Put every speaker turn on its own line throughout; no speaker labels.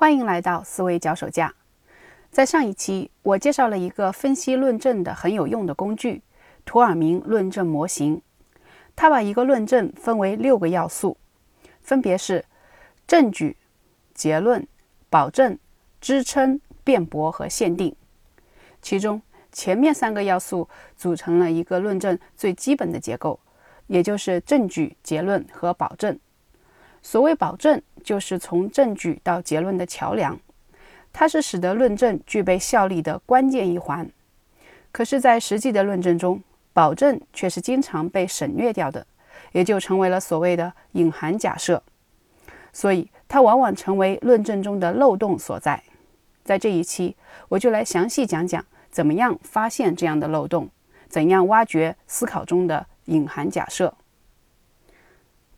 欢迎来到思维脚手架。在上一期，我介绍了一个分析论证的很有用的工具——图尔明论证模型。它把一个论证分为六个要素，分别是证据、结论、保证、支撑、辩驳和限定。其中，前面三个要素组成了一个论证最基本的结构，也就是证据、结论和保证。所谓保证，就是从证据到结论的桥梁，它是使得论证具备效力的关键一环。可是，在实际的论证中，保证却是经常被省略掉的，也就成为了所谓的隐含假设。所以，它往往成为论证中的漏洞所在。在这一期，我就来详细讲讲怎么样发现这样的漏洞，怎样挖掘思考中的隐含假设。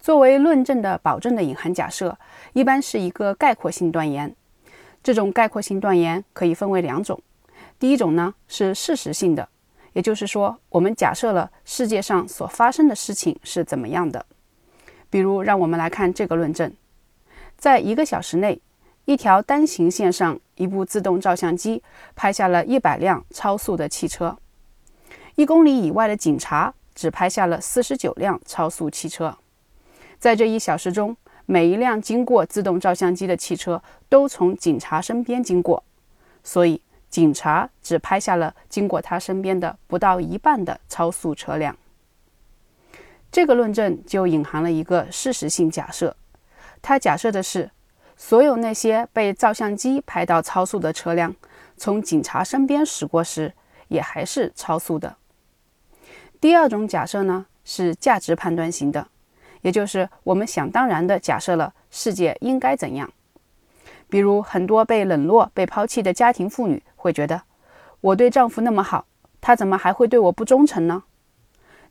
作为论证的保证的隐含假设，一般是一个概括性断言。这种概括性断言可以分为两种。第一种呢是事实性的，也就是说，我们假设了世界上所发生的事情是怎么样的。比如，让我们来看这个论证：在一个小时内，一条单行线上，一部自动照相机拍下了一百辆超速的汽车；一公里以外的警察只拍下了四十九辆超速汽车。在这一小时中，每一辆经过自动照相机的汽车都从警察身边经过，所以警察只拍下了经过他身边的不到一半的超速车辆。这个论证就隐含了一个事实性假设，它假设的是所有那些被照相机拍到超速的车辆，从警察身边驶过时也还是超速的。第二种假设呢，是价值判断型的。也就是我们想当然地假设了世界应该怎样，比如很多被冷落、被抛弃的家庭妇女会觉得，我对丈夫那么好，他怎么还会对我不忠诚呢？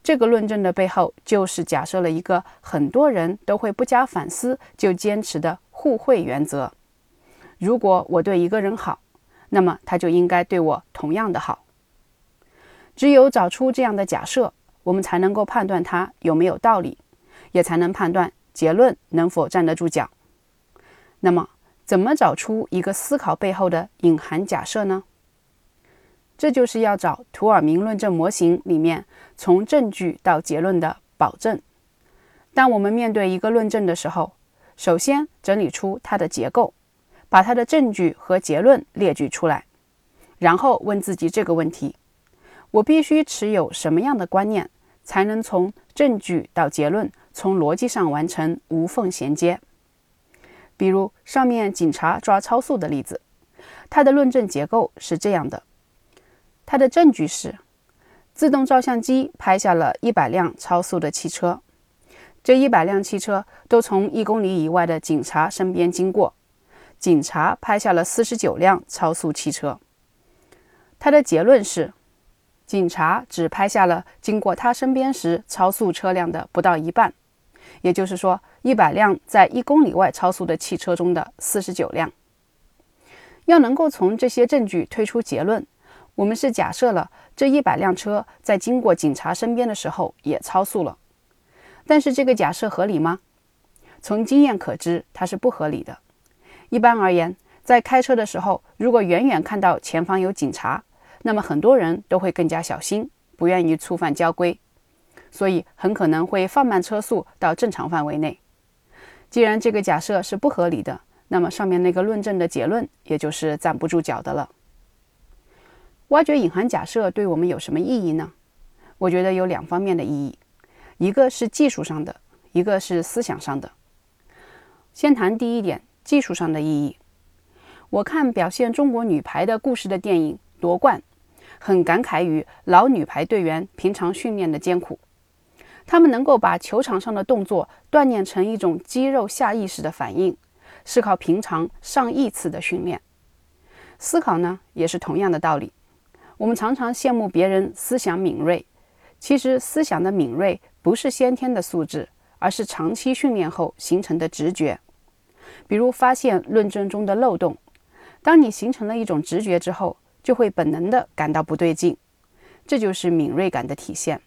这个论证的背后就是假设了一个很多人都会不加反思就坚持的互惠原则：如果我对一个人好，那么他就应该对我同样的好。只有找出这样的假设，我们才能够判断它有没有道理。也才能判断结论能否站得住脚。那么，怎么找出一个思考背后的隐含假设呢？这就是要找图尔明论证模型里面从证据到结论的保证。当我们面对一个论证的时候，首先整理出它的结构，把它的证据和结论列举出来，然后问自己这个问题：我必须持有什么样的观念，才能从证据到结论？从逻辑上完成无缝衔接。比如上面警察抓超速的例子，它的论证结构是这样的：它的证据是自动照相机拍下了一百辆超速的汽车，这一百辆汽车都从一公里以外的警察身边经过，警察拍下了四十九辆超速汽车。它的结论是。警察只拍下了经过他身边时超速车辆的不到一半，也就是说，一百辆在一公里外超速的汽车中的四十九辆。要能够从这些证据推出结论，我们是假设了这一百辆车在经过警察身边的时候也超速了。但是这个假设合理吗？从经验可知，它是不合理的。一般而言，在开车的时候，如果远远看到前方有警察，那么很多人都会更加小心，不愿意触犯交规，所以很可能会放慢车速到正常范围内。既然这个假设是不合理的，那么上面那个论证的结论也就是站不住脚的了。挖掘隐含假设对我们有什么意义呢？我觉得有两方面的意义，一个是技术上的，一个是思想上的。先谈第一点，技术上的意义。我看表现中国女排的故事的电影。夺冠，很感慨于老女排队员平常训练的艰苦。他们能够把球场上的动作锻炼成一种肌肉下意识的反应，是靠平常上亿次的训练。思考呢，也是同样的道理。我们常常羡慕别人思想敏锐，其实思想的敏锐不是先天的素质，而是长期训练后形成的直觉。比如发现论证中的漏洞，当你形成了一种直觉之后。就会本能的感到不对劲，这就是敏锐感的体现。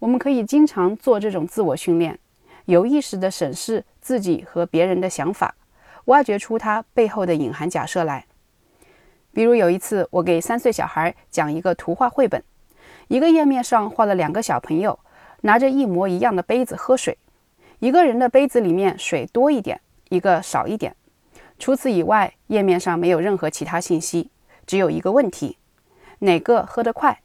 我们可以经常做这种自我训练，有意识地审视自己和别人的想法，挖掘出它背后的隐含假设来。比如有一次，我给三岁小孩讲一个图画绘本，一个页面上画了两个小朋友拿着一模一样的杯子喝水，一个人的杯子里面水多一点，一个少一点。除此以外，页面上没有任何其他信息，只有一个问题：哪个喝得快？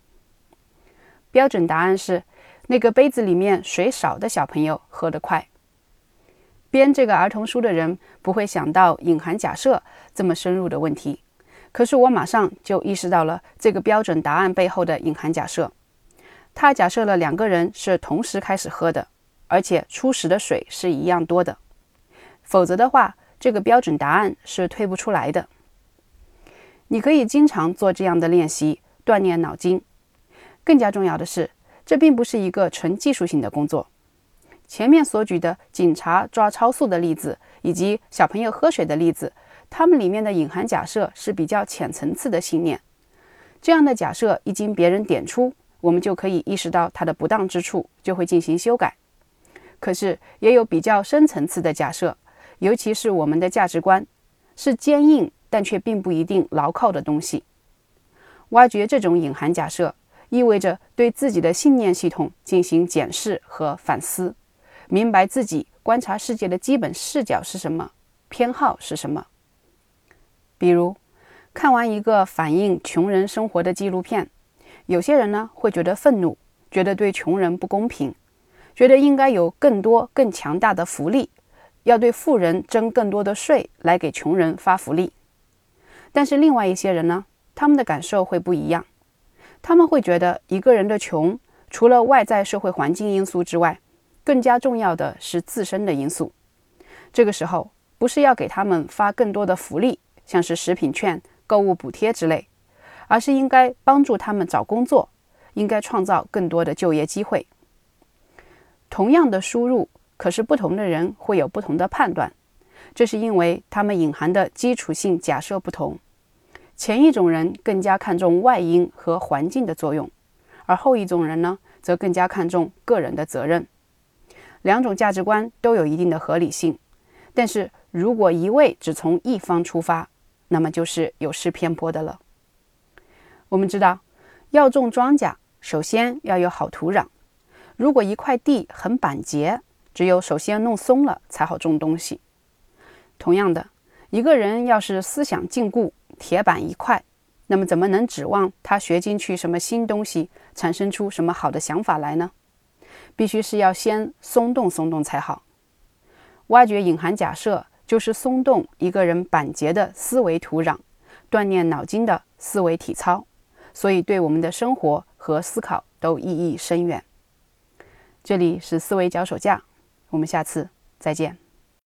标准答案是那个杯子里面水少的小朋友喝得快。编这个儿童书的人不会想到隐含假设这么深入的问题。可是我马上就意识到了这个标准答案背后的隐含假设。他假设了两个人是同时开始喝的，而且初始的水是一样多的。否则的话，这个标准答案是推不出来的。你可以经常做这样的练习，锻炼脑筋。更加重要的是，这并不是一个纯技术性的工作。前面所举的警察抓超速的例子，以及小朋友喝水的例子。它们里面的隐含假设是比较浅层次的信念，这样的假设一经别人点出，我们就可以意识到它的不当之处，就会进行修改。可是也有比较深层次的假设，尤其是我们的价值观，是坚硬但却并不一定牢靠的东西。挖掘这种隐含假设，意味着对自己的信念系统进行检视和反思，明白自己观察世界的基本视角是什么，偏好是什么。比如，看完一个反映穷人生活的纪录片，有些人呢会觉得愤怒，觉得对穷人不公平，觉得应该有更多更强大的福利，要对富人征更多的税来给穷人发福利。但是另外一些人呢，他们的感受会不一样，他们会觉得一个人的穷，除了外在社会环境因素之外，更加重要的是自身的因素。这个时候，不是要给他们发更多的福利。像是食品券、购物补贴之类，而是应该帮助他们找工作，应该创造更多的就业机会。同样的输入，可是不同的人会有不同的判断，这是因为他们隐含的基础性假设不同。前一种人更加看重外因和环境的作用，而后一种人呢，则更加看重个人的责任。两种价值观都有一定的合理性，但是如果一味只从一方出发，那么就是有失偏颇的了。我们知道，要种庄稼，首先要有好土壤。如果一块地很板结，只有首先弄松了，才好种东西。同样的，一个人要是思想禁锢，铁板一块，那么怎么能指望他学进去什么新东西，产生出什么好的想法来呢？必须是要先松动松动才好。挖掘隐含假设。就是松动一个人板结的思维土壤，锻炼脑筋的思维体操，所以对我们的生活和思考都意义深远。这里是思维脚手架，我们下次再见。